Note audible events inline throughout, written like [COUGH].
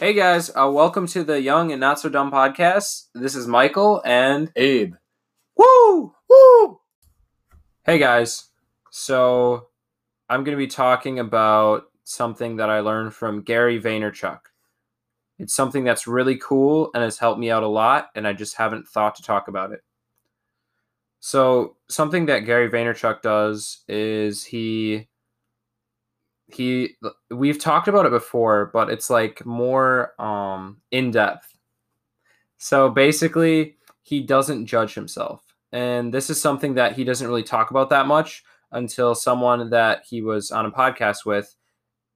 Hey guys, uh, welcome to the Young and Not So Dumb podcast. This is Michael and Abe. Woo! Woo! Hey guys, so I'm going to be talking about something that I learned from Gary Vaynerchuk. It's something that's really cool and has helped me out a lot, and I just haven't thought to talk about it. So, something that Gary Vaynerchuk does is he he we've talked about it before, but it's like more um in depth. So basically, he doesn't judge himself. And this is something that he doesn't really talk about that much until someone that he was on a podcast with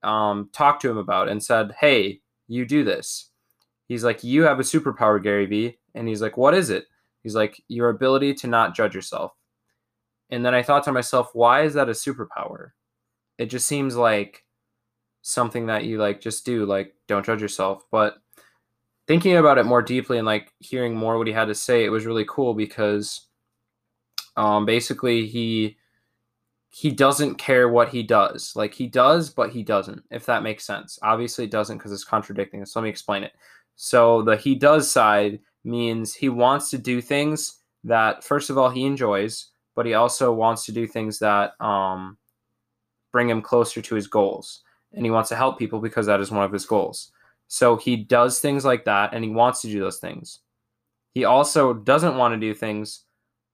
um, talked to him about and said, Hey, you do this. He's like, You have a superpower, Gary Vee. And he's like, What is it? He's like, Your ability to not judge yourself. And then I thought to myself, Why is that a superpower? It just seems like something that you like just do like don't judge yourself. But thinking about it more deeply and like hearing more what he had to say it was really cool because um basically he he doesn't care what he does. Like he does but he doesn't if that makes sense. Obviously it doesn't because it's contradicting so let me explain it. So the he does side means he wants to do things that first of all he enjoys but he also wants to do things that um bring him closer to his goals. And he wants to help people because that is one of his goals. So he does things like that and he wants to do those things. He also doesn't want to do things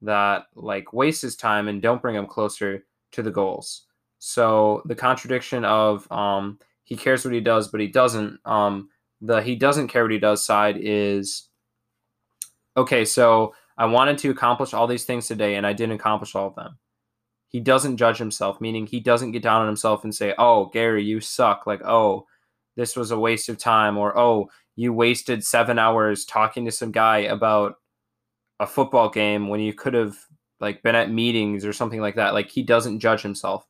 that like waste his time and don't bring him closer to the goals. So the contradiction of um, he cares what he does, but he doesn't. Um, the he doesn't care what he does side is okay. So I wanted to accomplish all these things today, and I didn't accomplish all of them he doesn't judge himself, meaning he doesn't get down on himself and say, "Oh, Gary, you suck." Like, "Oh, this was a waste of time," or "Oh, you wasted seven hours talking to some guy about a football game when you could have like been at meetings or something like that." Like, he doesn't judge himself.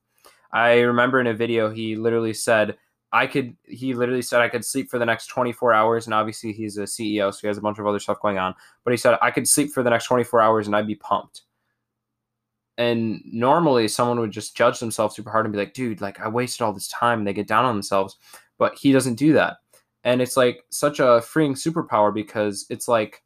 I remember in a video he literally said, "I could." He literally said, "I could sleep for the next 24 hours," and obviously he's a CEO, so he has a bunch of other stuff going on. But he said, "I could sleep for the next 24 hours and I'd be pumped." And normally someone would just judge themselves super hard and be like, dude, like I wasted all this time. And they get down on themselves. But he doesn't do that. And it's like such a freeing superpower because it's like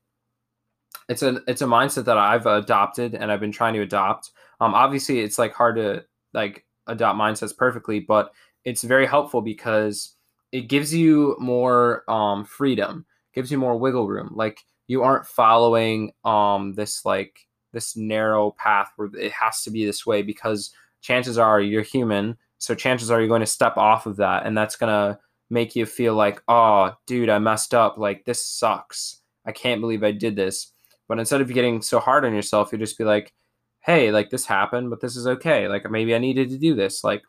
it's a it's a mindset that I've adopted and I've been trying to adopt. Um obviously it's like hard to like adopt mindsets perfectly, but it's very helpful because it gives you more um freedom, gives you more wiggle room. Like you aren't following um this like this narrow path where it has to be this way because chances are you're human. So chances are you're going to step off of that. And that's going to make you feel like, oh, dude, I messed up. Like, this sucks. I can't believe I did this. But instead of getting so hard on yourself, you just be like, hey, like this happened, but this is okay. Like maybe I needed to do this. Like,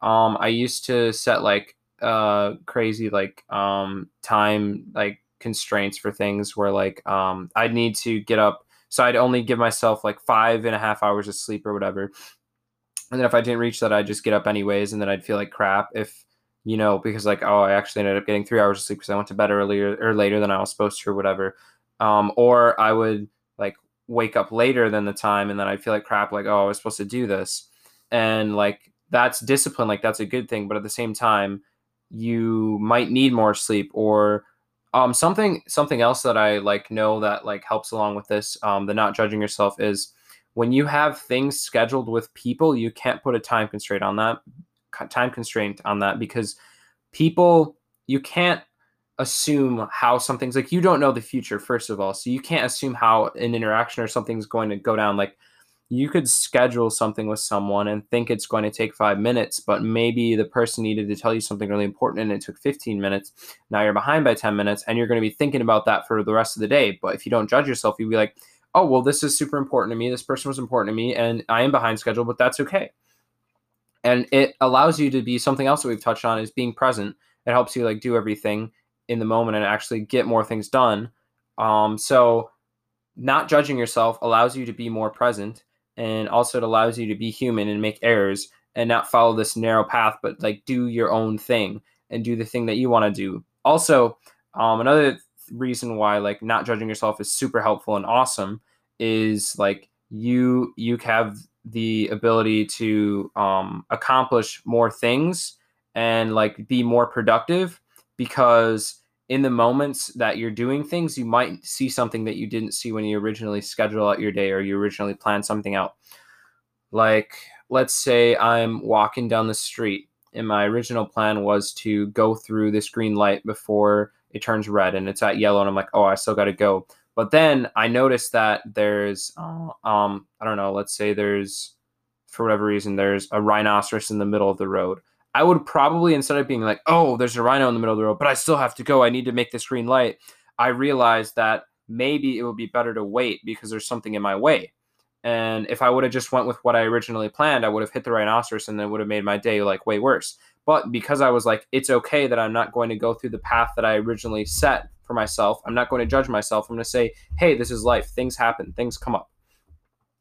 um, I used to set like uh crazy like um time like constraints for things where like um I'd need to get up so I'd only give myself like five and a half hours of sleep or whatever. And then if I didn't reach that, I'd just get up anyways, and then I'd feel like crap if you know because like oh I actually ended up getting three hours of sleep because I went to bed earlier or later than I was supposed to or whatever. Um, or I would like wake up later than the time, and then I'd feel like crap like oh I was supposed to do this, and like that's discipline like that's a good thing, but at the same time you might need more sleep or um, something something else that I like know that like helps along with this, um, the not judging yourself is when you have things scheduled with people, you can't put a time constraint on that time constraint on that because people you can't assume how something's like you don't know the future first of all so you can't assume how an interaction or something's going to go down like you could schedule something with someone and think it's going to take five minutes, but maybe the person needed to tell you something really important and it took 15 minutes. Now you're behind by 10 minutes and you're going to be thinking about that for the rest of the day. But if you don't judge yourself, you'd be like, oh, well, this is super important to me. This person was important to me and I am behind schedule, but that's okay. And it allows you to be something else that we've touched on is being present. It helps you like do everything in the moment and actually get more things done. Um, so not judging yourself allows you to be more present and also it allows you to be human and make errors and not follow this narrow path but like do your own thing and do the thing that you want to do. Also um, another reason why like not judging yourself is super helpful and awesome is like you you have the ability to um, accomplish more things and like be more productive because in the moments that you're doing things, you might see something that you didn't see when you originally schedule out your day or you originally planned something out. Like, let's say I'm walking down the street and my original plan was to go through this green light before it turns red and it's at yellow and I'm like, oh, I still got to go. But then I noticed that there's, uh, um, I don't know, let's say there's, for whatever reason, there's a rhinoceros in the middle of the road. I would probably, instead of being like, oh, there's a rhino in the middle of the road, but I still have to go, I need to make this green light, I realized that maybe it would be better to wait because there's something in my way. And if I would have just went with what I originally planned, I would have hit the rhinoceros and then would have made my day like way worse. But because I was like, it's okay that I'm not going to go through the path that I originally set for myself. I'm not going to judge myself. I'm going to say, hey, this is life. Things happen. Things come up.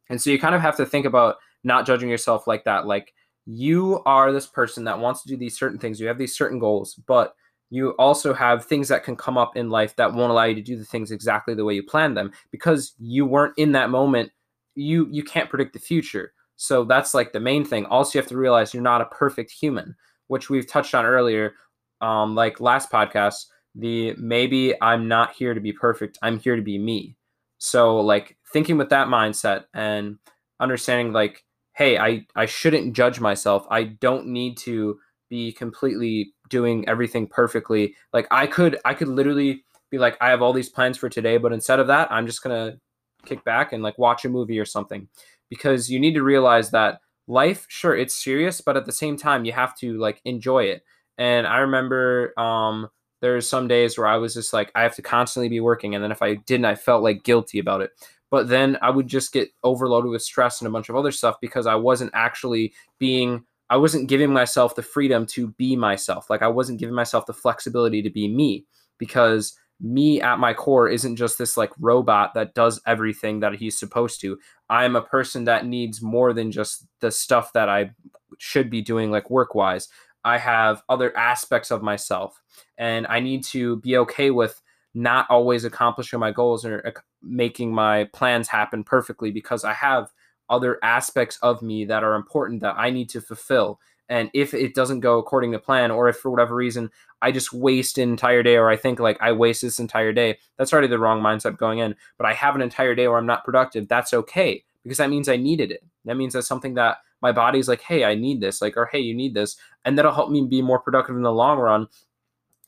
And so you kind of have to think about not judging yourself like that. Like you are this person that wants to do these certain things. You have these certain goals, but you also have things that can come up in life that won't allow you to do the things exactly the way you planned them because you weren't in that moment. You you can't predict the future. So that's like the main thing. Also, you have to realize you're not a perfect human which we've touched on earlier, um, like last podcast, the maybe I'm not here to be perfect, I'm here to be me. So like thinking with that mindset and understanding like, hey, I, I shouldn't judge myself. I don't need to be completely doing everything perfectly. Like I could I could literally be like, I have all these plans for today, but instead of that, I'm just gonna kick back and like watch a movie or something. Because you need to realize that life, sure, it's serious, but at the same time, you have to like enjoy it. And I remember um, there's some days where I was just like, I have to constantly be working. And then if I didn't, I felt like guilty about it. But then I would just get overloaded with stress and a bunch of other stuff because I wasn't actually being, I wasn't giving myself the freedom to be myself. Like I wasn't giving myself the flexibility to be me because me at my core isn't just this like robot that does everything that he's supposed to. I'm a person that needs more than just the stuff that I should be doing, like work wise. I have other aspects of myself, and I need to be okay with not always accomplishing my goals or making my plans happen perfectly because I have other aspects of me that are important that I need to fulfill. And if it doesn't go according to plan, or if for whatever reason I just waste an entire day, or I think like I waste this entire day, that's already the wrong mindset going in. But I have an entire day where I'm not productive, that's okay because that means I needed it. That means that's something that my body's like, hey, I need this, like, or hey, you need this. And that'll help me be more productive in the long run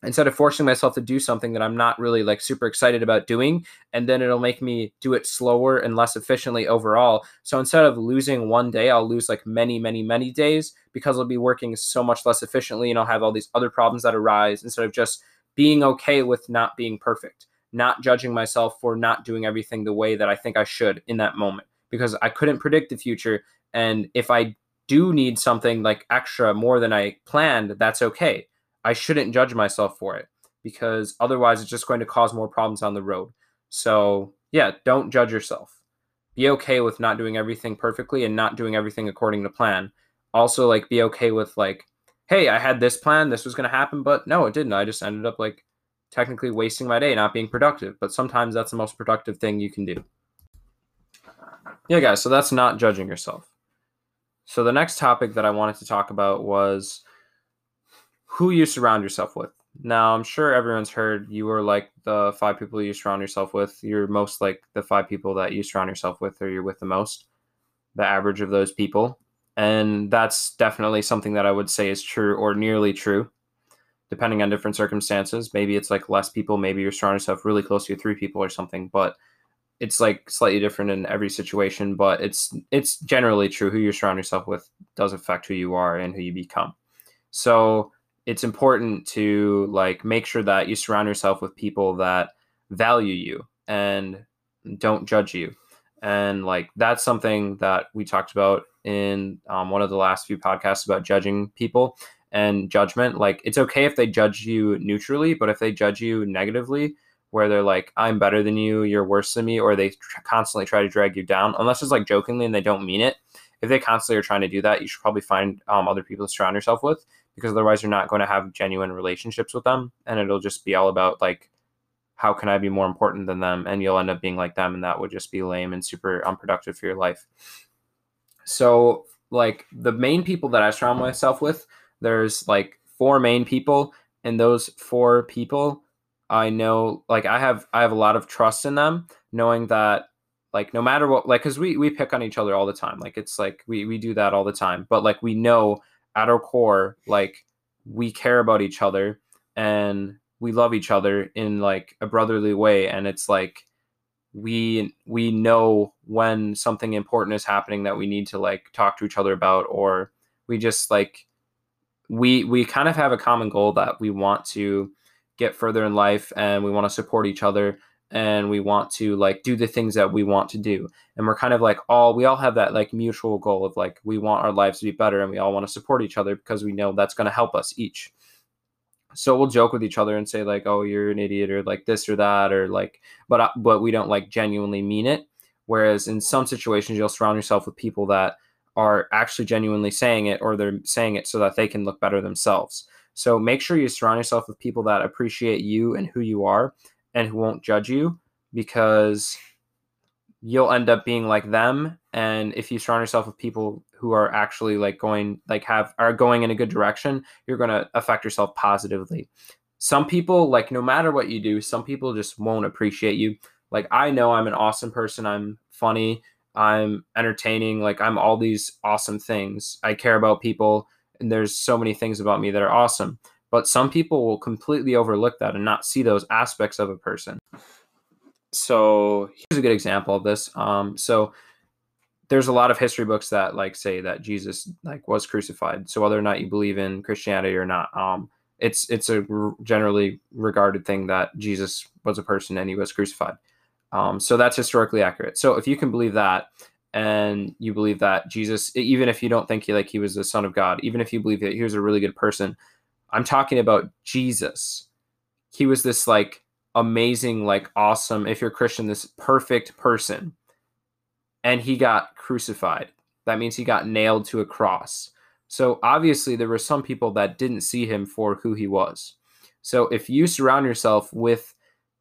instead of forcing myself to do something that I'm not really like super excited about doing, and then it'll make me do it slower and less efficiently overall. So instead of losing one day, I'll lose like many, many, many days because I'll be working so much less efficiently and I'll have all these other problems that arise instead of just being okay with not being perfect, not judging myself for not doing everything the way that I think I should in that moment because I couldn't predict the future. And if I do need something like extra more than I planned, that's okay I shouldn't judge myself for it because otherwise it's just going to cause more problems on the road. So, yeah, don't judge yourself. Be okay with not doing everything perfectly and not doing everything according to plan. Also, like, be okay with, like, hey, I had this plan, this was going to happen, but no, it didn't. I just ended up, like, technically wasting my day, not being productive. But sometimes that's the most productive thing you can do. Yeah, guys, so that's not judging yourself. So, the next topic that I wanted to talk about was who you surround yourself with. Now, I'm sure everyone's heard you are like the five people you surround yourself with. You're most like the five people that you surround yourself with, or you're with the most, the average of those people. And that's definitely something that I would say is true or nearly true, depending on different circumstances. Maybe it's like less people, maybe you're surrounding yourself really close to three people or something, but it's like slightly different in every situation. But it's it's generally true. Who you surround yourself with does affect who you are and who you become. So it's important to like make sure that you surround yourself with people that value you and don't judge you. And like that's something that we talked about in um, one of the last few podcasts about judging people and judgment. Like it's okay if they judge you neutrally but if they judge you negatively where they're like i'm better than you you're worse than me or they tr- constantly try to drag you down unless it's like jokingly and they don't mean it if they constantly are trying to do that you should probably find um, other people to surround yourself with because otherwise you're not going to have genuine relationships with them and it'll just be all about like how can I be more important than them? And you'll end up being like them and that would just be lame and super unproductive for your life. So like the main people that I surround myself with, there's like four main people and those four people I know like I have I have a lot of trust in them, knowing that like no matter what like because we we pick on each other all the time. Like it's like we we do that all the time. But like we know at our core like we care about each other and we love each other in like a brotherly way. And it's like we we know when something important is happening that we need to like talk to each other about or we just like we we kind of have a common goal that we want to get further in life and we want to support each other and we want to like do the things that we want to do. And we're kind of like all we all have that like mutual goal of like we want our lives to be better and we all want to support each other because we know that's going to help us each. So we'll joke with each other and say like oh you're an idiot or like this or that or like but but we don't like genuinely mean it. Whereas in some situations you'll surround yourself with people that are actually genuinely saying it or they're saying it so that they can look better themselves. So make sure you surround yourself with people that appreciate you and who you are and who won't judge you because you'll end up being like them. And if you surround yourself with people who are actually like going like have are going in a good direction you're going to affect yourself positively. Some people like no matter what you do some people just won't appreciate you. Like i know i'm an awesome person. I'm funny. I'm entertaining. Like i'm all these awesome things. I care about people and there's so many things about me that are awesome but some people will completely overlook that and not see those aspects of a person. So here's a good example of this. Um, so there's a lot of history books that like say that jesus like was crucified. So whether or not you believe in christianity or not um, it's it's a generally regarded thing that jesus was a person and he was crucified. Um, so that's historically accurate. So if you can believe that and you believe that jesus even if you don't think he like he was the son of god even if you believe that he was a really good person I'm talking about Jesus. He was this like amazing, like awesome, if you're Christian, this perfect person. And he got crucified. That means he got nailed to a cross. So obviously, there were some people that didn't see him for who he was. So if you surround yourself with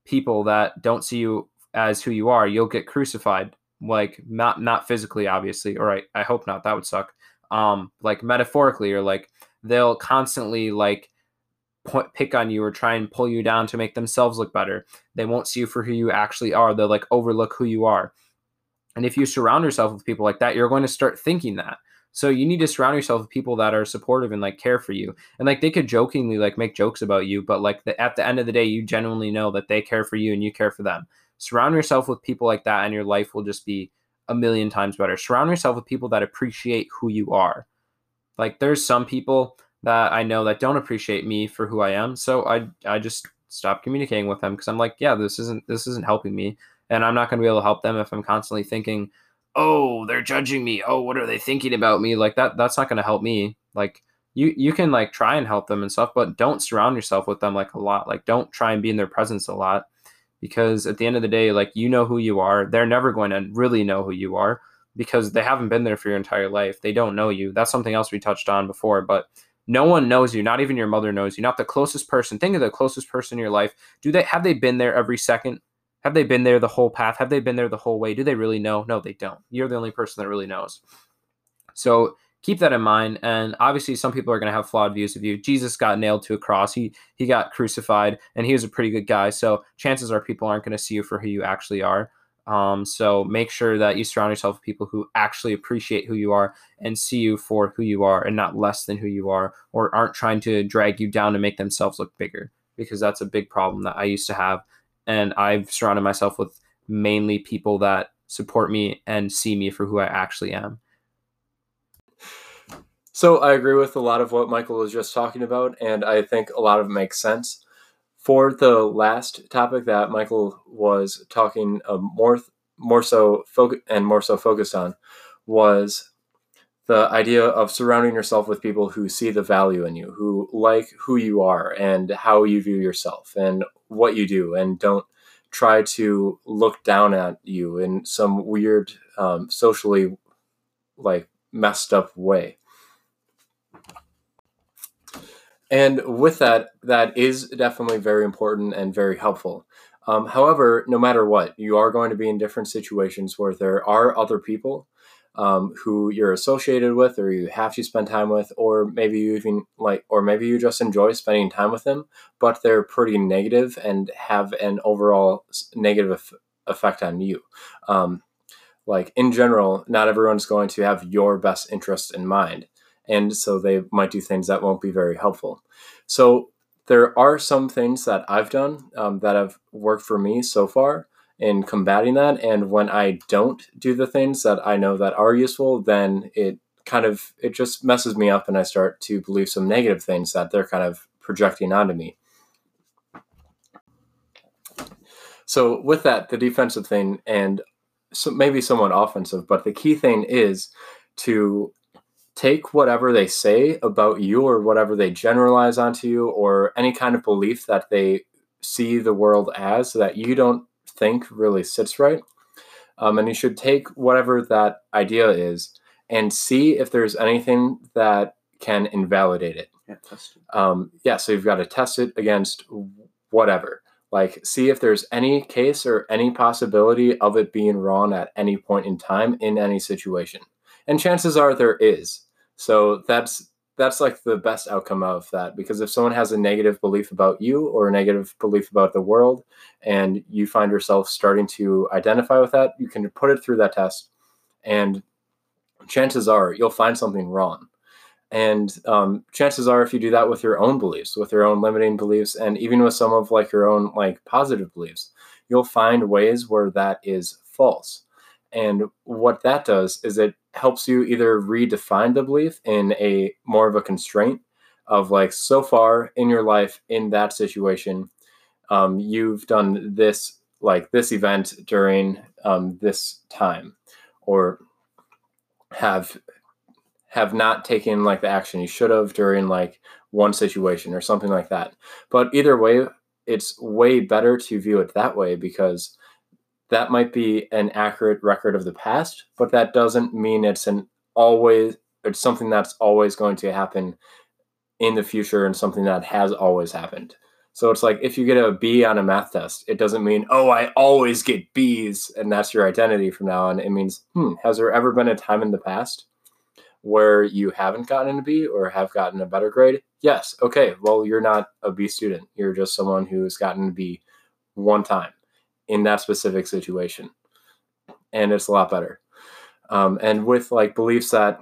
people that don't see you as who you are, you'll get crucified. Like not not physically, obviously, or I, I hope not. That would suck. Um, like metaphorically, or like they'll constantly like point, pick on you or try and pull you down to make themselves look better. They won't see you for who you actually are. They'll like overlook who you are. And if you surround yourself with people like that, you're going to start thinking that. So you need to surround yourself with people that are supportive and like care for you. And like they could jokingly like make jokes about you, but like the, at the end of the day, you genuinely know that they care for you and you care for them. Surround yourself with people like that, and your life will just be a million times better. Surround yourself with people that appreciate who you are. Like there's some people that I know that don't appreciate me for who I am, so I I just stop communicating with them because I'm like, yeah, this isn't this isn't helping me, and I'm not going to be able to help them if I'm constantly thinking, oh, they're judging me. Oh, what are they thinking about me? Like that that's not going to help me. Like you you can like try and help them and stuff, but don't surround yourself with them like a lot. Like don't try and be in their presence a lot because at the end of the day, like you know who you are. They're never going to really know who you are because they haven't been there for your entire life. They don't know you. That's something else we touched on before, but no one knows you, not even your mother knows you, not the closest person. Think of the closest person in your life. Do they have they been there every second? Have they been there the whole path? Have they been there the whole way? Do they really know? No, they don't. You're the only person that really knows. So keep that in mind. And obviously, some people are going to have flawed views of you. Jesus got nailed to a cross. He he got crucified, and he was a pretty good guy. So chances are people aren't going to see you for who you actually are. Um, so make sure that you surround yourself with people who actually appreciate who you are and see you for who you are and not less than who you are, or aren't trying to drag you down to make themselves look bigger. Because that's a big problem that I used to have. And I've surrounded myself with mainly people that support me and see me for who I actually am. So I agree with a lot of what Michael was just talking about, and I think a lot of it makes sense for the last topic that Michael was talking uh, more more so focus and more so focused on was the idea of surrounding yourself with people who see the value in you, who like who you are and how you view yourself and what you do, and don't try to look down at you in some weird um, socially like messed up way. And with that, that is definitely very important and very helpful. Um, however, no matter what, you are going to be in different situations where there are other people um, who you're associated with or you have to spend time with, or maybe you even like, or maybe you just enjoy spending time with them, but they're pretty negative and have an overall negative effect on you. Um, like in general, not everyone's going to have your best interest in mind. And so they might do things that won't be very helpful. So there are some things that I've done um, that have worked for me so far in combating that. And when I don't do the things that I know that are useful, then it kind of it just messes me up and I start to believe some negative things that they're kind of projecting onto me. So with that, the defensive thing and so maybe somewhat offensive, but the key thing is to take whatever they say about you or whatever they generalize onto you or any kind of belief that they see the world as that you don't think really sits right. Um, and you should take whatever that idea is and see if there's anything that can invalidate it. Yeah, test it. Um, yeah, so you've got to test it against whatever. Like, see if there's any case or any possibility of it being wrong at any point in time in any situation. And chances are there is. So that's that's like the best outcome of that because if someone has a negative belief about you or a negative belief about the world and you find yourself starting to identify with that you can put it through that test and chances are you'll find something wrong. And um, chances are if you do that with your own beliefs with your own limiting beliefs and even with some of like your own like positive beliefs you'll find ways where that is false and what that does is it helps you either redefine the belief in a more of a constraint of like so far in your life in that situation, um, you've done this like this event during um, this time, or have have not taken like the action you should have during like one situation or something like that. But either way, it's way better to view it that way because that might be an accurate record of the past, but that doesn't mean it's an always it's something that's always going to happen in the future and something that has always happened. So it's like if you get a B on a math test, it doesn't mean, oh, I always get B's and that's your identity from now on. It means, hmm, has there ever been a time in the past where you haven't gotten a B or have gotten a better grade? Yes. Okay. Well, you're not a B student. You're just someone who's gotten a B one time in that specific situation. And it's a lot better. Um, and with like beliefs that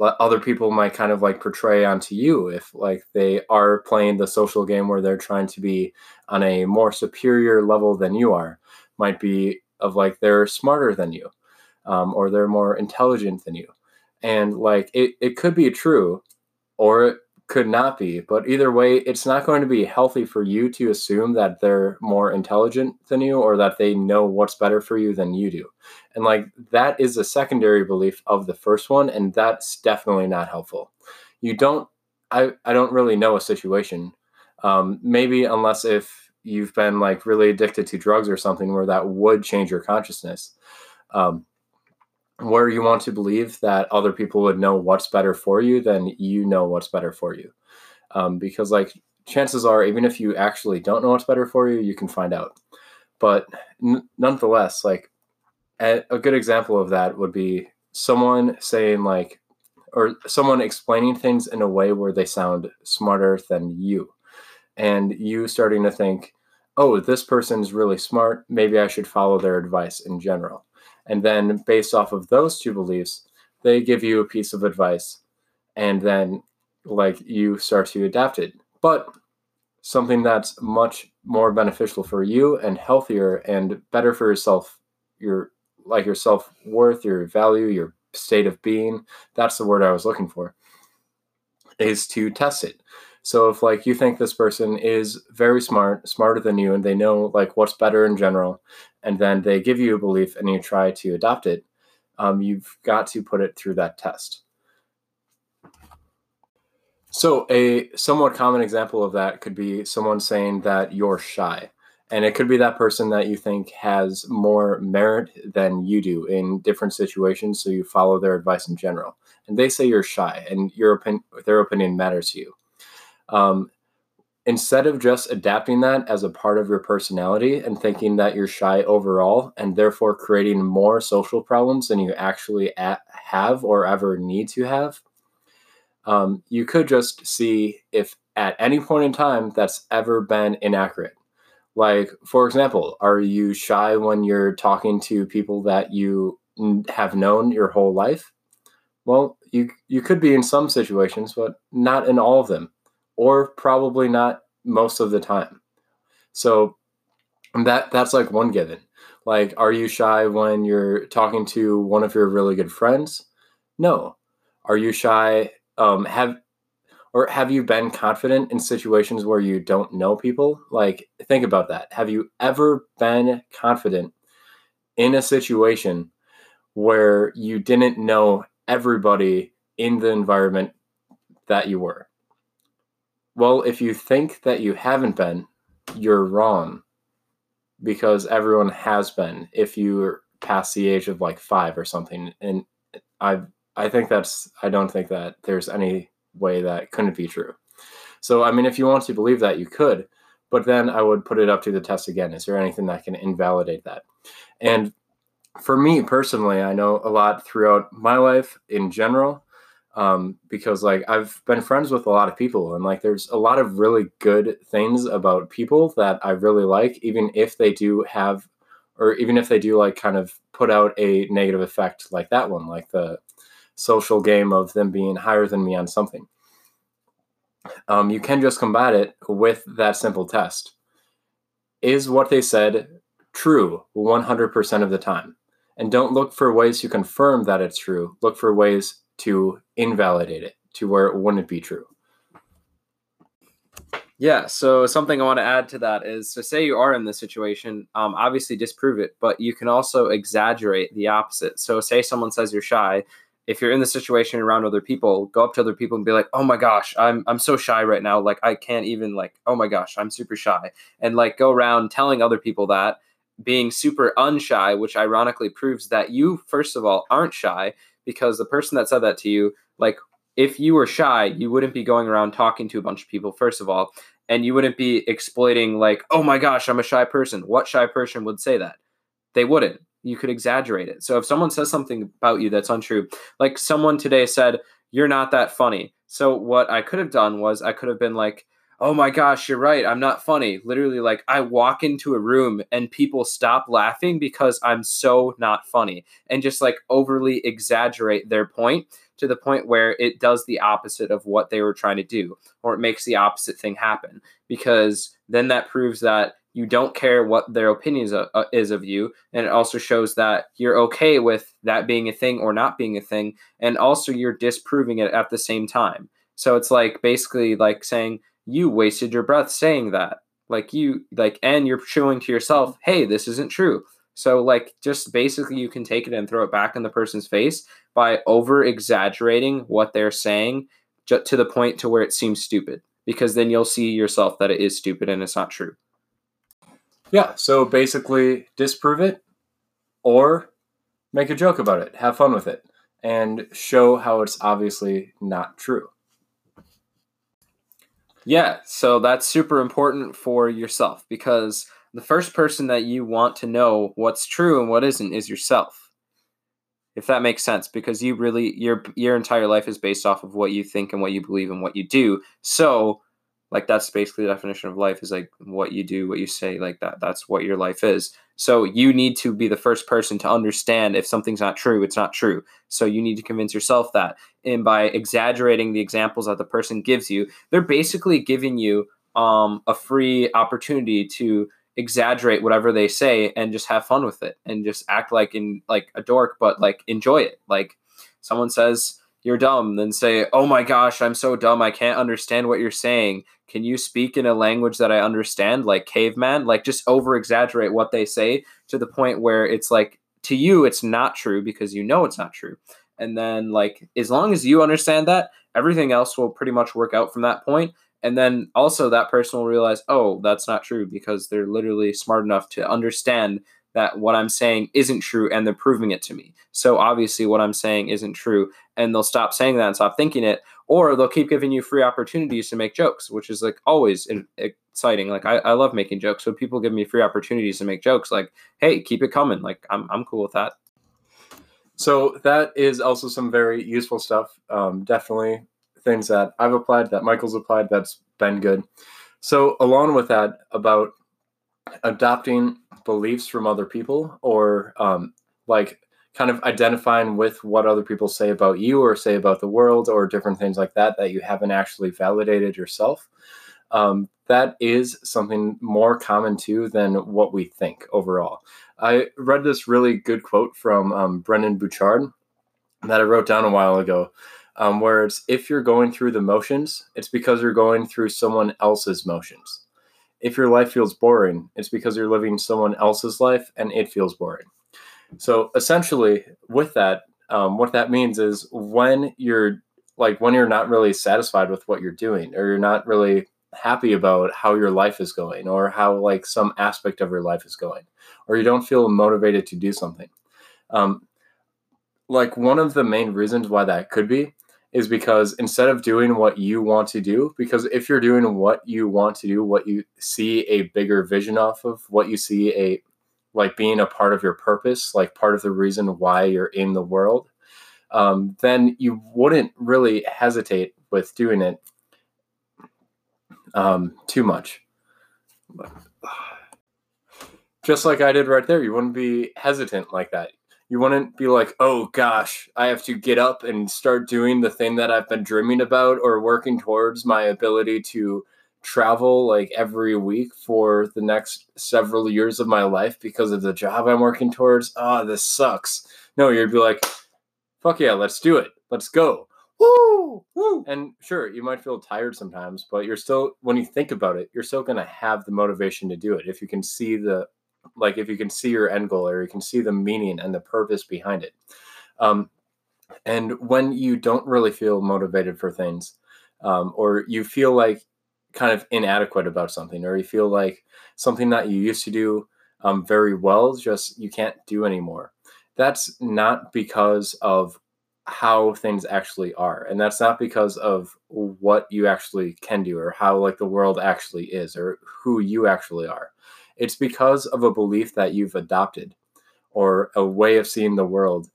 other people might kind of like portray onto you if like they are playing the social game where they're trying to be on a more superior level than you are might be of like they're smarter than you um, or they're more intelligent than you and like it, it could be true or could not be. But either way, it's not going to be healthy for you to assume that they're more intelligent than you or that they know what's better for you than you do. And like that is a secondary belief of the first one, and that's definitely not helpful. You don't, I, I don't really know a situation. Um, maybe unless if you've been like really addicted to drugs or something where that would change your consciousness. Um, where you want to believe that other people would know what's better for you, then you know what's better for you. Um, because, like, chances are, even if you actually don't know what's better for you, you can find out. But n- nonetheless, like, a, a good example of that would be someone saying, like, or someone explaining things in a way where they sound smarter than you. And you starting to think, oh, this person's really smart. Maybe I should follow their advice in general and then, based off of those two beliefs, they give you a piece of advice. And then, like, you start to adapt it. But something that's much more beneficial for you and healthier and better for yourself, your like your self worth, your value, your state of being. That's the word I was looking for. Is to test it. So if like you think this person is very smart, smarter than you, and they know like what's better in general, and then they give you a belief and you try to adopt it, um, you've got to put it through that test. So a somewhat common example of that could be someone saying that you're shy. And it could be that person that you think has more merit than you do in different situations, so you follow their advice in general. And they say you're shy, and your opinion, their opinion matters to you. Um, instead of just adapting that as a part of your personality and thinking that you're shy overall and therefore creating more social problems than you actually have or ever need to have, um, you could just see if at any point in time that's ever been inaccurate. Like, for example, are you shy when you're talking to people that you have known your whole life? Well, you you could be in some situations, but not in all of them, or probably not most of the time. So that that's like one given. Like, are you shy when you're talking to one of your really good friends? No. Are you shy? Um, have or have you been confident in situations where you don't know people? Like, think about that. Have you ever been confident in a situation where you didn't know everybody in the environment that you were? Well, if you think that you haven't been, you're wrong because everyone has been if you're past the age of like five or something. And I I think that's I don't think that there's any way that couldn't be true. So I mean if you want to believe that you could, but then I would put it up to the test again. Is there anything that can invalidate that? And for me personally, I know a lot throughout my life in general um, because like I've been friends with a lot of people and like there's a lot of really good things about people that I really like, even if they do have, or even if they do like kind of put out a negative effect like that one, like the social game of them being higher than me on something. Um, you can just combat it with that simple test. Is what they said true 100% of the time? And don't look for ways to confirm that it's true. Look for ways to invalidate it to where it wouldn't be true. Yeah, so something I want to add to that is so say you are in this situation, um, obviously disprove it, but you can also exaggerate the opposite. So say someone says you're shy, if you're in the situation around other people, go up to other people and be like, "Oh my gosh, I'm I'm so shy right now. Like I can't even like, oh my gosh, I'm super shy." And like go around telling other people that being super unshy, which ironically proves that you first of all aren't shy because the person that said that to you, like if you were shy, you wouldn't be going around talking to a bunch of people, first of all, and you wouldn't be exploiting, like, oh my gosh, I'm a shy person. What shy person would say that? They wouldn't. You could exaggerate it. So if someone says something about you that's untrue, like someone today said, you're not that funny. So what I could have done was I could have been like, oh my gosh, you're right. I'm not funny. Literally, like I walk into a room and people stop laughing because I'm so not funny and just like overly exaggerate their point to the point where it does the opposite of what they were trying to do or it makes the opposite thing happen because then that proves that you don't care what their opinion is, uh, is of you and it also shows that you're okay with that being a thing or not being a thing and also you're disproving it at the same time so it's like basically like saying you wasted your breath saying that. Like you like and you're showing to yourself mm-hmm. hey this isn't true. So like just basically you can take it and throw it back in the person's face by over exaggerating what they're saying to the point to where it seems stupid because then you'll see yourself that it is stupid and it's not true. Yeah so basically disprove it or make a joke about it. Have fun with it and show how it's obviously not true yeah, so that's super important for yourself because the first person that you want to know what's true and what isn't is yourself. If that makes sense because you really your your entire life is based off of what you think and what you believe and what you do. So, like that's basically the definition of life is like what you do, what you say, like that that's what your life is. So you need to be the first person to understand if something's not true, it's not true. So you need to convince yourself that. And by exaggerating the examples that the person gives you, they're basically giving you um, a free opportunity to exaggerate whatever they say and just have fun with it and just act like in like a dork, but like enjoy it. Like someone says, you're dumb, then say, Oh my gosh, I'm so dumb. I can't understand what you're saying. Can you speak in a language that I understand, like caveman? Like just over exaggerate what they say to the point where it's like, to you, it's not true because you know it's not true. And then, like, as long as you understand that, everything else will pretty much work out from that point. And then also, that person will realize, oh, that's not true because they're literally smart enough to understand that what I'm saying isn't true and they're proving it to me. So obviously what I'm saying isn't true and they'll stop saying that and stop thinking it or they'll keep giving you free opportunities to make jokes, which is like always exciting. Like I, I love making jokes. So people give me free opportunities to make jokes like, "Hey, keep it coming." Like I'm I'm cool with that. So that is also some very useful stuff. Um, definitely things that I've applied, that Michael's applied, that's been good. So along with that, about adopting beliefs from other people or um, like kind of identifying with what other people say about you or say about the world or different things like that that you haven't actually validated yourself. Um, that is something more common too than what we think overall. I read this really good quote from um, Brendon Burchard that I wrote down a while ago, um, where it's if you're going through the motions, it's because you're going through someone else's motions. If your life feels boring, it's because you're living someone else's life and it feels boring. So essentially, with that, um, what that means is when you're like when you're not really satisfied with what you're doing, or you're not really happy about how your life is going, or how like some aspect of your life is going, or you don't feel motivated to do something. Um, like one of the main reasons why that could be is because instead of doing what you want to do, because if you're doing what you want to do, what you see a bigger vision off of, what you see a like being a part of your purpose, like part of the reason why you're in the world, um, then you wouldn't really hesitate with doing it um, too much. Just like I did right there, you wouldn't be hesitant like that. You wouldn't be like, oh gosh, I have to get up and start doing the thing that I've been dreaming about or working towards my ability to travel like every week for the next several years of my life because of the job I'm working towards. Ah, oh, this sucks. No, you'd be like, fuck yeah, let's do it. Let's go. Woo! Woo! And sure, you might feel tired sometimes, but you're still, when you think about it, you're still going to have the motivation to do it. If you can see the, like, if you can see your end goal or you can see the meaning and the purpose behind it. Um, and when you don't really feel motivated for things, um, or you feel like kind of inadequate about something or you feel like something that you used to do um, very well just you can't do anymore that's not because of how things actually are and that's not because of what you actually can do or how like the world actually is or who you actually are it's because of a belief that you've adopted or a way of seeing the world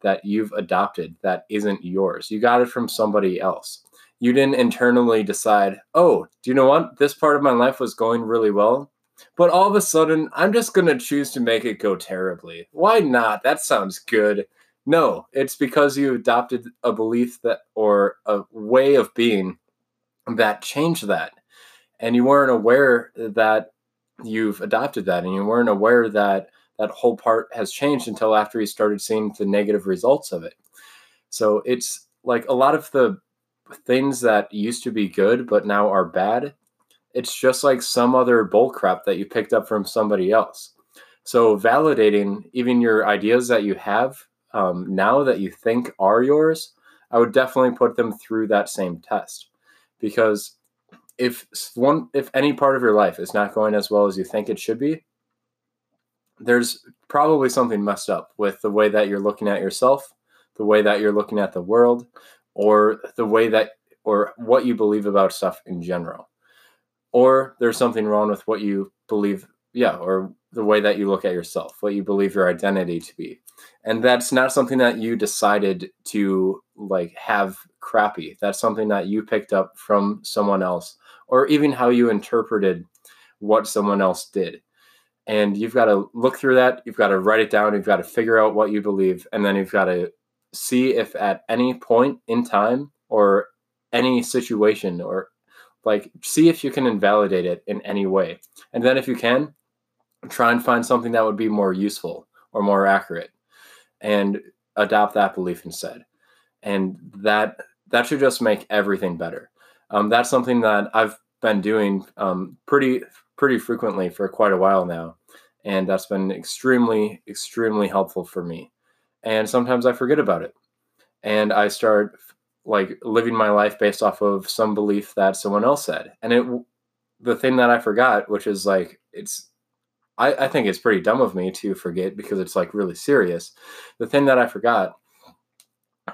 that you've adopted that isn't yours you got it from somebody else you didn't internally decide, oh, do you know what? This part of my life was going really well. But all of a sudden, I'm just going to choose to make it go terribly. Why not? That sounds good. No, it's because you adopted a belief that or a way of being that changed that. And you weren't aware that you've adopted that and you weren't aware that that whole part has changed until after you started seeing the negative results of it. So it's like a lot of the things that used to be good but now are bad, it's just like some other bullcrap that you picked up from somebody else. So validating even your ideas that you have um, now that you think are yours, I would definitely put them through that same test because if one if any part of your life is not going as well as you think it should be there's probably something messed up with the way that you're looking at yourself the way that you're looking at the world or the way that or what you believe about stuff in general. Or there's something wrong with what you believe yeah or the way that you look at yourself what you believe your identity to be. And that's not something that you decided to like have crappy that's something that you picked up from someone else or even how you interpreted what someone else did and you've got to look through that you've got to write it down you've got to figure out what you believe and then you've got to see if at any point in time or any situation or like see if you can invalidate it in any way. And then if you can, try and find something that would be more useful or more accurate and adopt that belief instead. And that that should just make everything better. Um, that's something that I've been doing um, pretty pretty frequently for quite a while now, and that's been extremely extremely helpful for me and sometimes I forget about it. And I start like living my life based off of some belief that someone else said. And it the thing that I forgot, which is like it's I, I think it's pretty dumb of me to forget because it's like really serious. The thing that I forgot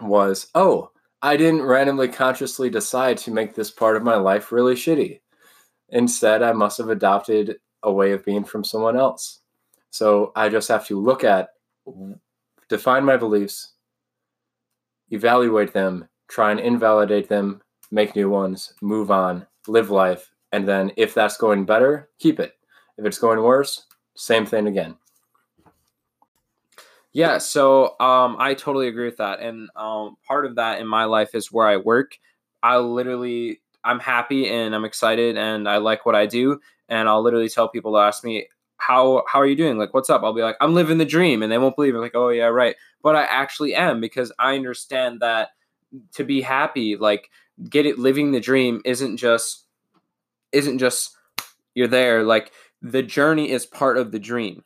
was, oh, I didn't randomly consciously decide to make this part of my life really shitty. Instead, I must have adopted a way of being from someone else. So I just have to look at, define my beliefs, evaluate them, try and invalidate them, make new ones, move on, live life, and then if that's going better, keep it. If it's going worse, same thing again. Yeah, so um, I totally agree with that, and um, part of that in my life is where I work. I literally, I'm happy and I'm excited and I like what I do, and I'll literally tell people to ask me how how are you doing? Like, what's up? I'll be like, I'm living the dream, and they won't believe it. Like, oh yeah, right. But I actually am because I understand that to be happy, like, get it, living the dream isn't just isn't just you're there. Like, the journey is part of the dream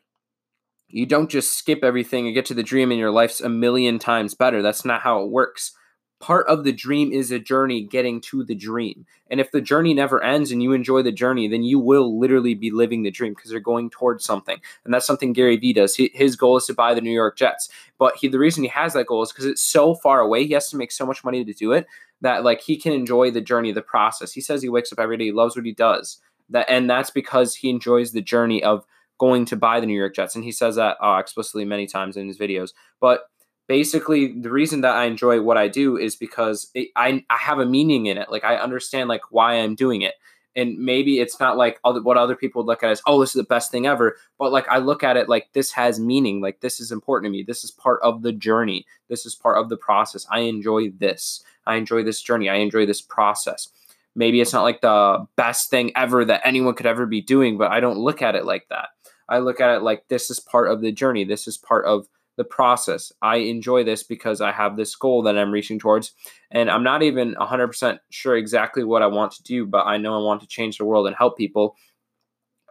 you don't just skip everything and get to the dream and your life's a million times better. That's not how it works. Part of the dream is a journey getting to the dream. And if the journey never ends and you enjoy the journey, then you will literally be living the dream because you're going towards something. And that's something Gary Vee does. He, his goal is to buy the New York Jets. But he, the reason he has that goal is because it's so far away. He has to make so much money to do it that like he can enjoy the journey, the process. He says he wakes up every day, he loves what he does. That and that's because he enjoys the journey of going to buy the New York Jets. And he says that uh, explicitly many times in his videos. But basically, the reason that I enjoy what I do is because it, I, I have a meaning in it. Like, I understand, like, why I'm doing it. And maybe it's not like other, what other people would look at as, oh, this is the best thing ever. But like, I look at it like this has meaning. Like, this is important to me. This is part of the journey. This is part of the process. I enjoy this. I enjoy this journey. I enjoy this process maybe it's not like the best thing ever that anyone could ever be doing, but I don't look at it like that. I look at it like this is part of the journey. This is part of the process. I enjoy this because I have this goal that I'm reaching towards. And I'm not even 100% sure exactly what I want to do, but I know I want to change the world and help people.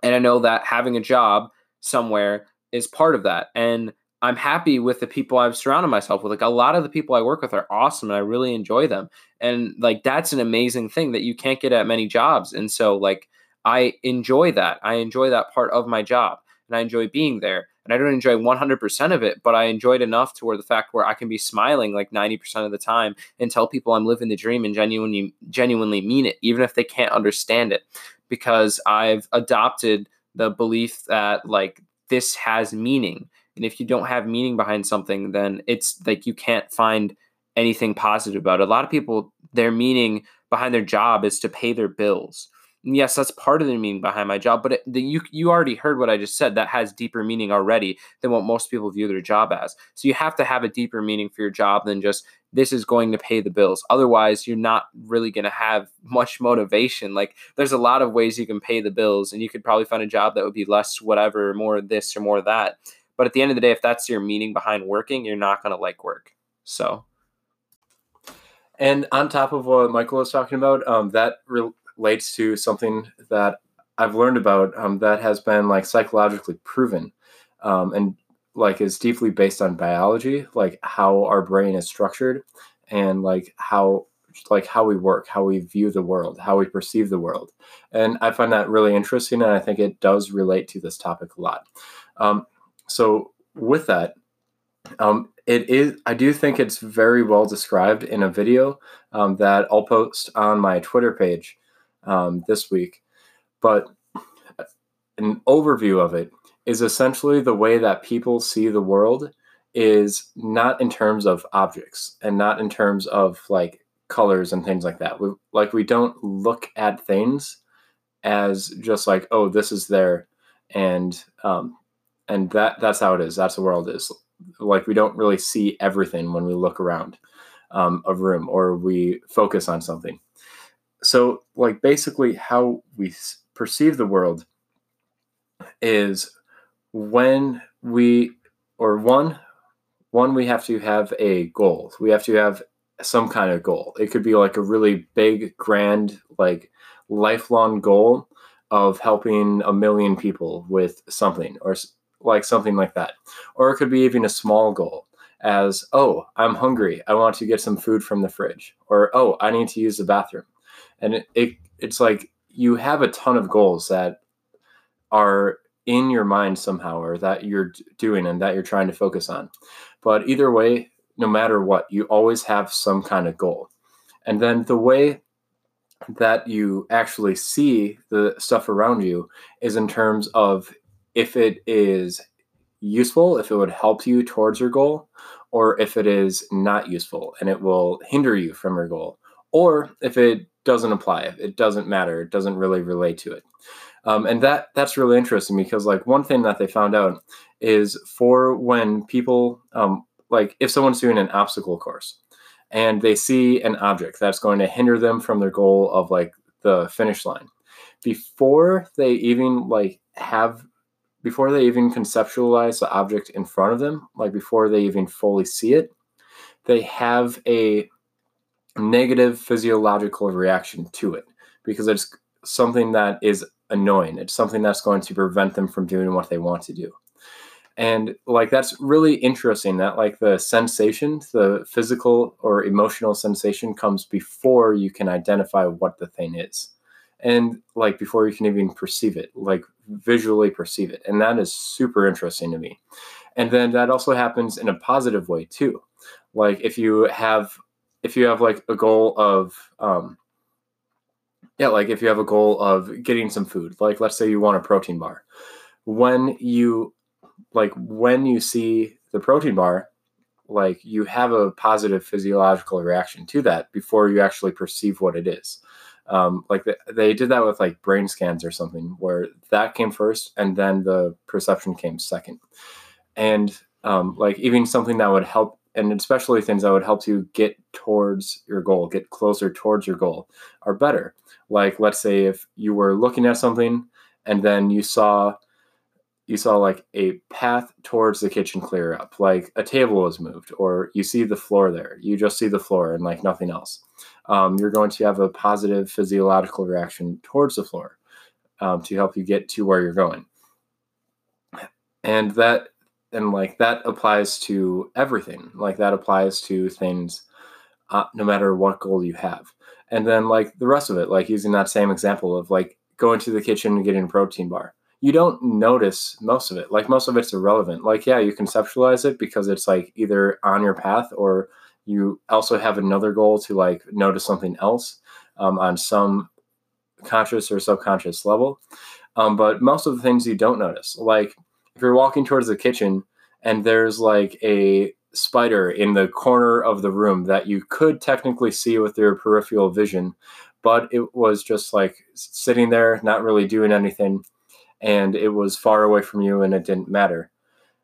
And I know that having a job somewhere is part of that. And I'm happy with the people I've surrounded myself with. Like a lot of the people I work with are awesome and I really enjoy them. And like that's an amazing thing that you can't get at many jobs. And so like I enjoy that. I enjoy that part of my job and I enjoy being there. And I don't enjoy 100% of it, but I enjoyed enough to where the fact where I can be smiling like 90% of the time and tell people I'm living the dream and genuinely genuinely mean it, even if they can't understand it, because I've adopted the belief that like this has meaning. And if you don't have meaning behind something, then it's like you can't find anything positive about it. A lot of people, their meaning behind their job is to pay their bills yes, that's part of the meaning behind my job, but it, the, you you already heard what I just said. That has deeper meaning already than what most people view their job as. So you have to have a deeper meaning for your job than just this is going to pay the bills. Otherwise, you're not really going to have [LAUGHS] much motivation. Like there's a lot of ways you can pay the bills, and you could probably find a job that would be less whatever, more this or more that. But at the end of the day, if that's your meaning behind working, you're not going to like work. So. And on top of what Michael was talking about, um, that relates to something that I've learned about um, that has been like psychologically proven um, and like is deeply based on biology, like how our brain is structured and like how like how we work, how we view the world, how we perceive the world. And I find that really interesting and I think it does relate to this topic a lot. So with that, um, it is i do think it's very well described in a video um, that i'll post on my twitter page um, this week. But an overview of it is essentially the way that people see the world is not in terms of objects and not in terms of like colors and things like that. We, like we don't look at things as just like oh this is there and um, and that that's how it is. That's the world is. Like we don't really see everything when we look around um, a room or we focus on something so like basically how we perceive the world is when we or one one we have to have a goal we have to have some kind of goal it could be like a really big grand like lifelong goal of helping a million people with something or like something like that or it could be even a small goal as oh i'm hungry i want to get some food from the fridge or oh i need to use the bathroom and it, it it's like you have a ton of goals that are in your mind somehow or that you're doing and that you're trying to focus on. But either way, no matter what, you always have some kind of goal. And then the way that you actually see the stuff around you is in terms of if it is useful, if it would help you towards your goal, or if it is not useful and it will hinder you from your goal, or if it doesn't apply, it doesn't matter, it doesn't really relate to it. Um, and that that's really interesting because like one thing that they found out is for when people um, like if someone's doing an obstacle course and they see an object that's going to hinder them from their goal of like the finish line before they even like have before they even conceptualize the object in front of them like before they even fully see it they have a negative physiological reaction to it because it's something that is annoying. It's something that's going to prevent them from doing what they want to do. And like that's really interesting that like the sensation the physical or emotional sensation comes before you can identify what the thing is and like before you can even perceive it like visually perceive it and that is super interesting to me. And then that also happens in a positive way too. Like if you have if you have like a goal of um yeah like if you have a goal of getting some food like let's say you want a protein bar. When you like when you see the protein bar, like you have a positive physiological reaction to that before you actually perceive what it is. Um, like the, they did that with like brain scans or something where that came first and then the perception came second. And um, like even something that would help, and especially things that would help you get towards your goal, get closer towards your goal, are better. Like let's say if you were looking at something and then you saw you saw like a path towards the kitchen clear up, like a table was moved, or you see the floor there. You just see the floor and like nothing else. Um, you're going to have a positive physiological reaction towards the floor um, to help you get to where you're going. And that and like that applies to everything. Like that applies to things, uh, no matter what goal you have. And then like the rest of it, like using that same example of like going to the kitchen and getting a protein bar you don't notice most of it. Like most of it's irrelevant. Like, yeah, you conceptualize it because it's like either on your path or you also have another goal to like notice something else um, on some conscious or subconscious level. Um, but most of the things you don't notice, like if you're walking towards the kitchen and there's like a spider in the corner of the room that you could technically see with your peripheral vision, but it was just like sitting there, not really doing anything and it was far away from you and it didn't matter.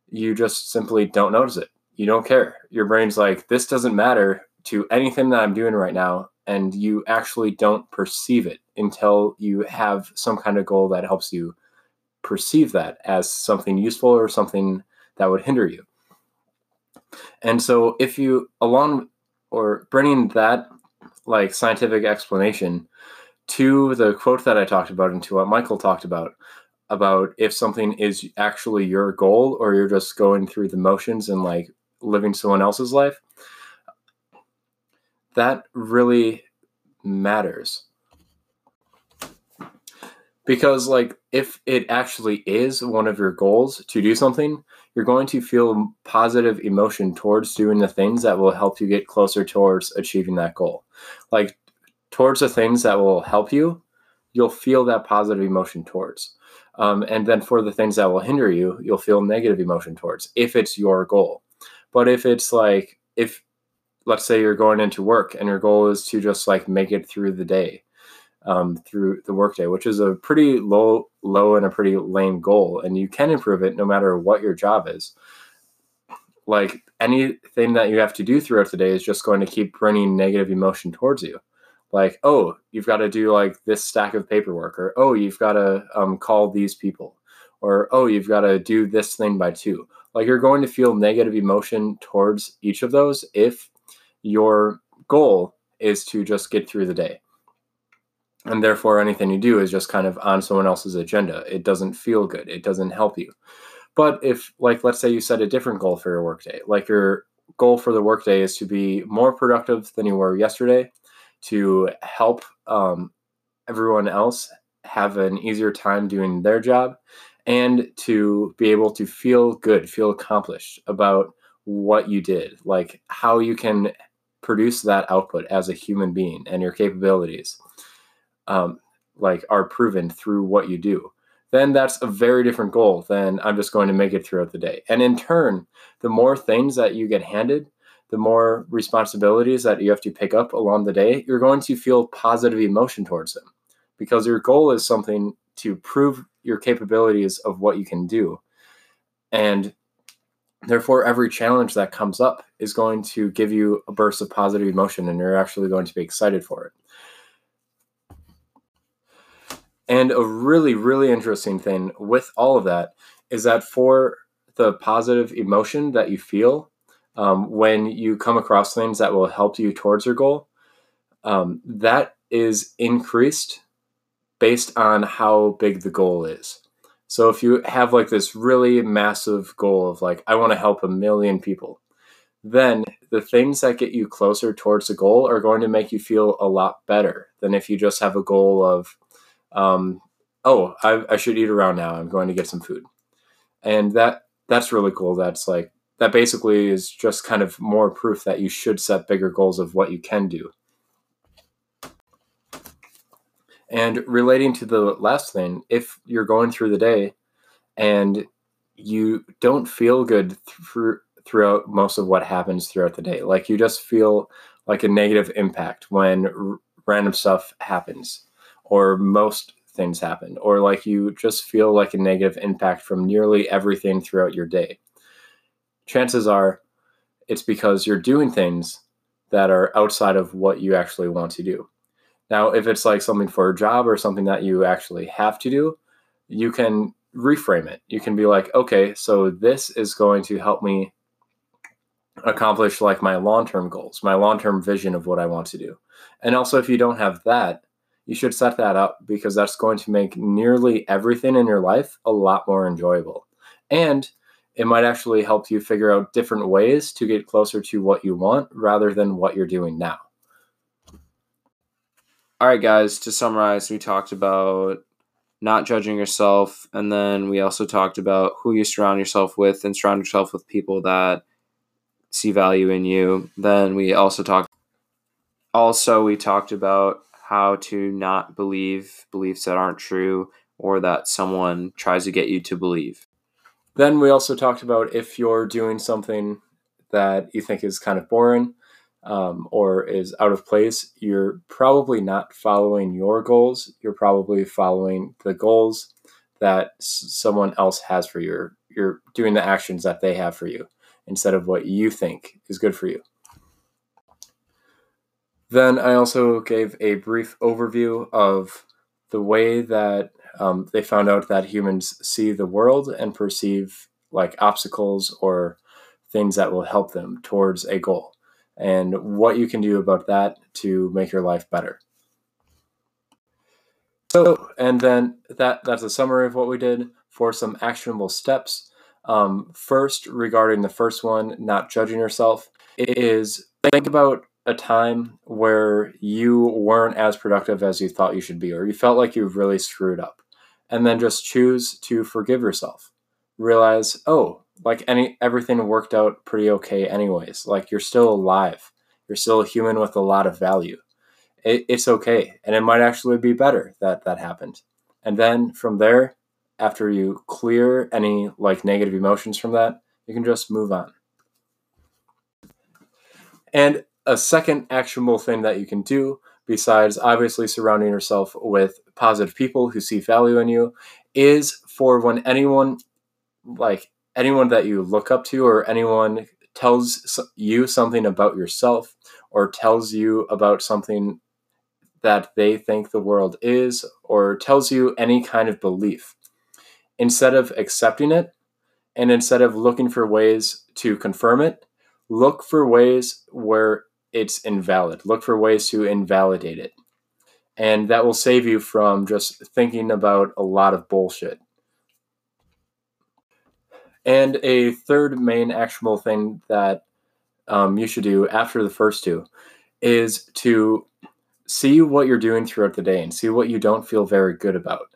You just simply don't notice it. You don't care. Your brain's like, this doesn't matter to anything that I'm doing right now. And you actually don't perceive it until you have some kind of goal that helps you perceive that as something useful or something that would hinder you. And so, if you, along or bringing that like scientific explanation to the quote that I talked about and to what Michael talked about, about if something is actually your goal or you're just going through the motions and like living someone else's life that really matters. Because like if it actually is one of your goals to do something you're going to feel positive emotion towards doing the things that will help you get closer towards achieving that goal. Like towards the things that will help you you'll feel that positive emotion towards. Um, and then for the things that will hinder you, you'll feel negative emotion towards if it's your goal. But if it's like, if let's say you're going into work and your goal is to just like make it through the day, um, through the workday, which is a pretty low, low and a pretty lame goal, and you can improve it no matter what your job is. Like anything that you have to do throughout the day is just going to keep bringing negative emotion towards you like oh you've got to do like this stack of paperwork or oh you've got to um, call these people or oh you've got to do this thing by two like you're going to feel negative emotion towards each of those if your goal is to just get through the day. And therefore anything you do is just kind of on someone else's agenda. It doesn't feel good. It doesn't help you. But if like let's say you set a different goal for your workday like your goal for the workday is to be more productive than you were yesterday to help um, everyone else have an easier time doing their job and to be able to feel good, feel accomplished about what you did, like how you can produce that output as a human being and your capabilities, um, like are proven through what you do. Then that's a very different goal than I'm just going to make it throughout the day. And in turn, the more things that you get handed, the more responsibilities that you have to pick up along the day, you're going to feel positive emotion towards them because your goal is something to prove your capabilities of what you can do. And therefore, every challenge that comes up is going to give you a burst of positive emotion and you're actually going to be excited for it. And a really, really interesting thing with all of that is that for the positive emotion that you feel um, when you come across things that will help you towards your goal, um, that is increased based on how big the goal is. So if you have like this really massive goal of like, I want to help a million people, then the things that get you closer towards the goal are going to make you feel a lot better than if you just have a goal of, um, oh, I, I should eat around now. I'm going to get some food. And that that's really cool. That's like that basically is just kind of more proof that you should set bigger goals of what you can do. And relating to the last thing, if you're going through the day and you don't feel good through, throughout most of what happens throughout the day, like you just feel like a negative impact when r- random stuff happens, or most things happen, or like you just feel like a negative impact from nearly everything throughout your day. Chances are it's because you're doing things that are outside of what you actually want to do. Now, if it's like something for a job or something that you actually have to do, you can reframe it. You can be like, okay, so this is going to help me accomplish like my long-term goals, my long-term vision of what I want to do. And also if you don't have that, you should set that up because that's going to make nearly everything in your life a lot more enjoyable. And it might actually help you figure out different ways to get closer to what you want rather than what you're doing now. All right, guys, to summarize, we talked about not judging yourself, and then we also talked about who you surround yourself with and surround yourself with people that see value in you. Then we also talked also we talked about how to not believe beliefs that aren't true or that someone tries to get you to believe. Then we also talked about if you're doing something that you think is kind of boring, um, or is out of place, you're probably not following your goals. You're probably following the goals that s- someone else has for you. You're, doing the actions that they have for you instead of what you think is good for you. Then I also gave a brief overview of the way that um, they found out that humans see the world and perceive like obstacles or things that will help them towards a goal and what you can do about that to make your life better. So, and then that that's a summary of what we did for some actionable steps. Um, first, regarding the first one, not judging yourself, is think about a time where you weren't as productive as you thought you should be, or you felt like you've really screwed up, and then just choose to forgive yourself. Realize, oh, like any everything worked out pretty okay anyways. Like you're still alive. You're still a human with a lot of value. It, it's okay and it might actually be better that that happened. And then from there after you clear any like negative emotions from that you can just move on. And a second actionable thing that you can do besides obviously surrounding yourself with positive people who see value in you is for when anyone like anyone that you look up to or anyone tells you something about yourself or tells you about something that they think the world is or tells you any kind of belief. Instead of accepting it and instead of looking for ways to confirm it look for ways where it's invalid. Look for ways to invalidate it. And that will save you from just thinking about a lot of bullshit and a third main actionable thing that um, you should do after the first two is to see what you're doing throughout the day and see what you don't feel very good about.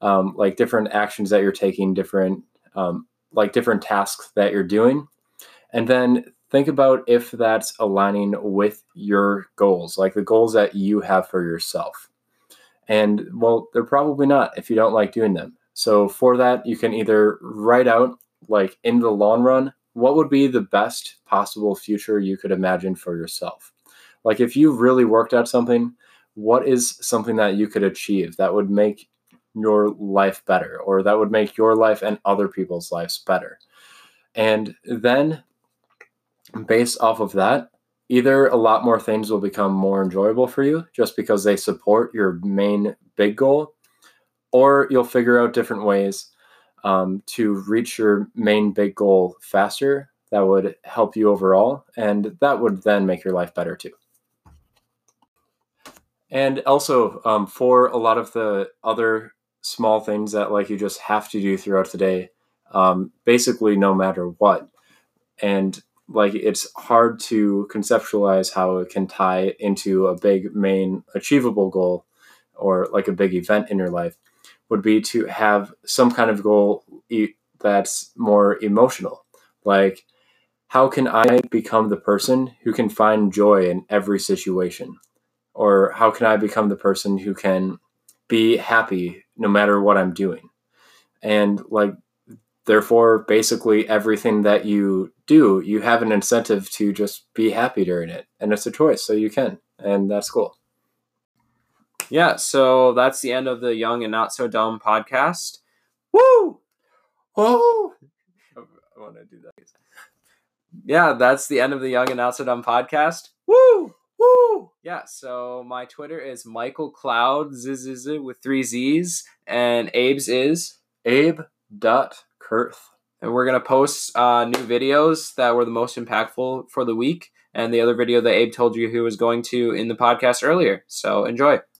um, like different actions that you're taking, different um, like different tasks that you're doing, and then think about if that's aligning with your goals, like the goals that you have for yourself. And well, they're probably not if you don't like doing them. So for that, you can either write out like in the long run, what would be the best possible future you could imagine for yourself? Like if you really worked at something, what is something that you could achieve that would make your life better or that would make your life and other people's lives better? And then based off of that, either a lot more things will become more enjoyable for you just because they support your main big goal, or you'll figure out different ways um, to reach your main big goal faster that would help you overall, and that would then make your life better too. And also, um, for a lot of the other small things that like you just have to do throughout the day, um, basically no matter what. And like it's hard to conceptualize how it can tie into a big main achievable goal or like a big event in your life would be to have some kind of goal that's more emotional like how can i become the person who can find joy in every situation or how can i become the person who can be happy no matter what i'm doing and like Therefore, basically everything that you do, you have an incentive to just be happy during it. And it's a choice, so you can. And that's cool. Yeah, so that's the end of the Young and Not So Dumb podcast. Woo! Woo! I want to do that. Yeah, that's the end of the Young and Not So Dumb podcast. Woo! Woo! Yeah, so my Twitter is Michael Cloud with three Z's, and Abe's is Abe dot Kurth. And we're going to post uh, new videos that were the most impactful for the week and the other video that Abe told you he was going to in the podcast earlier. So enjoy.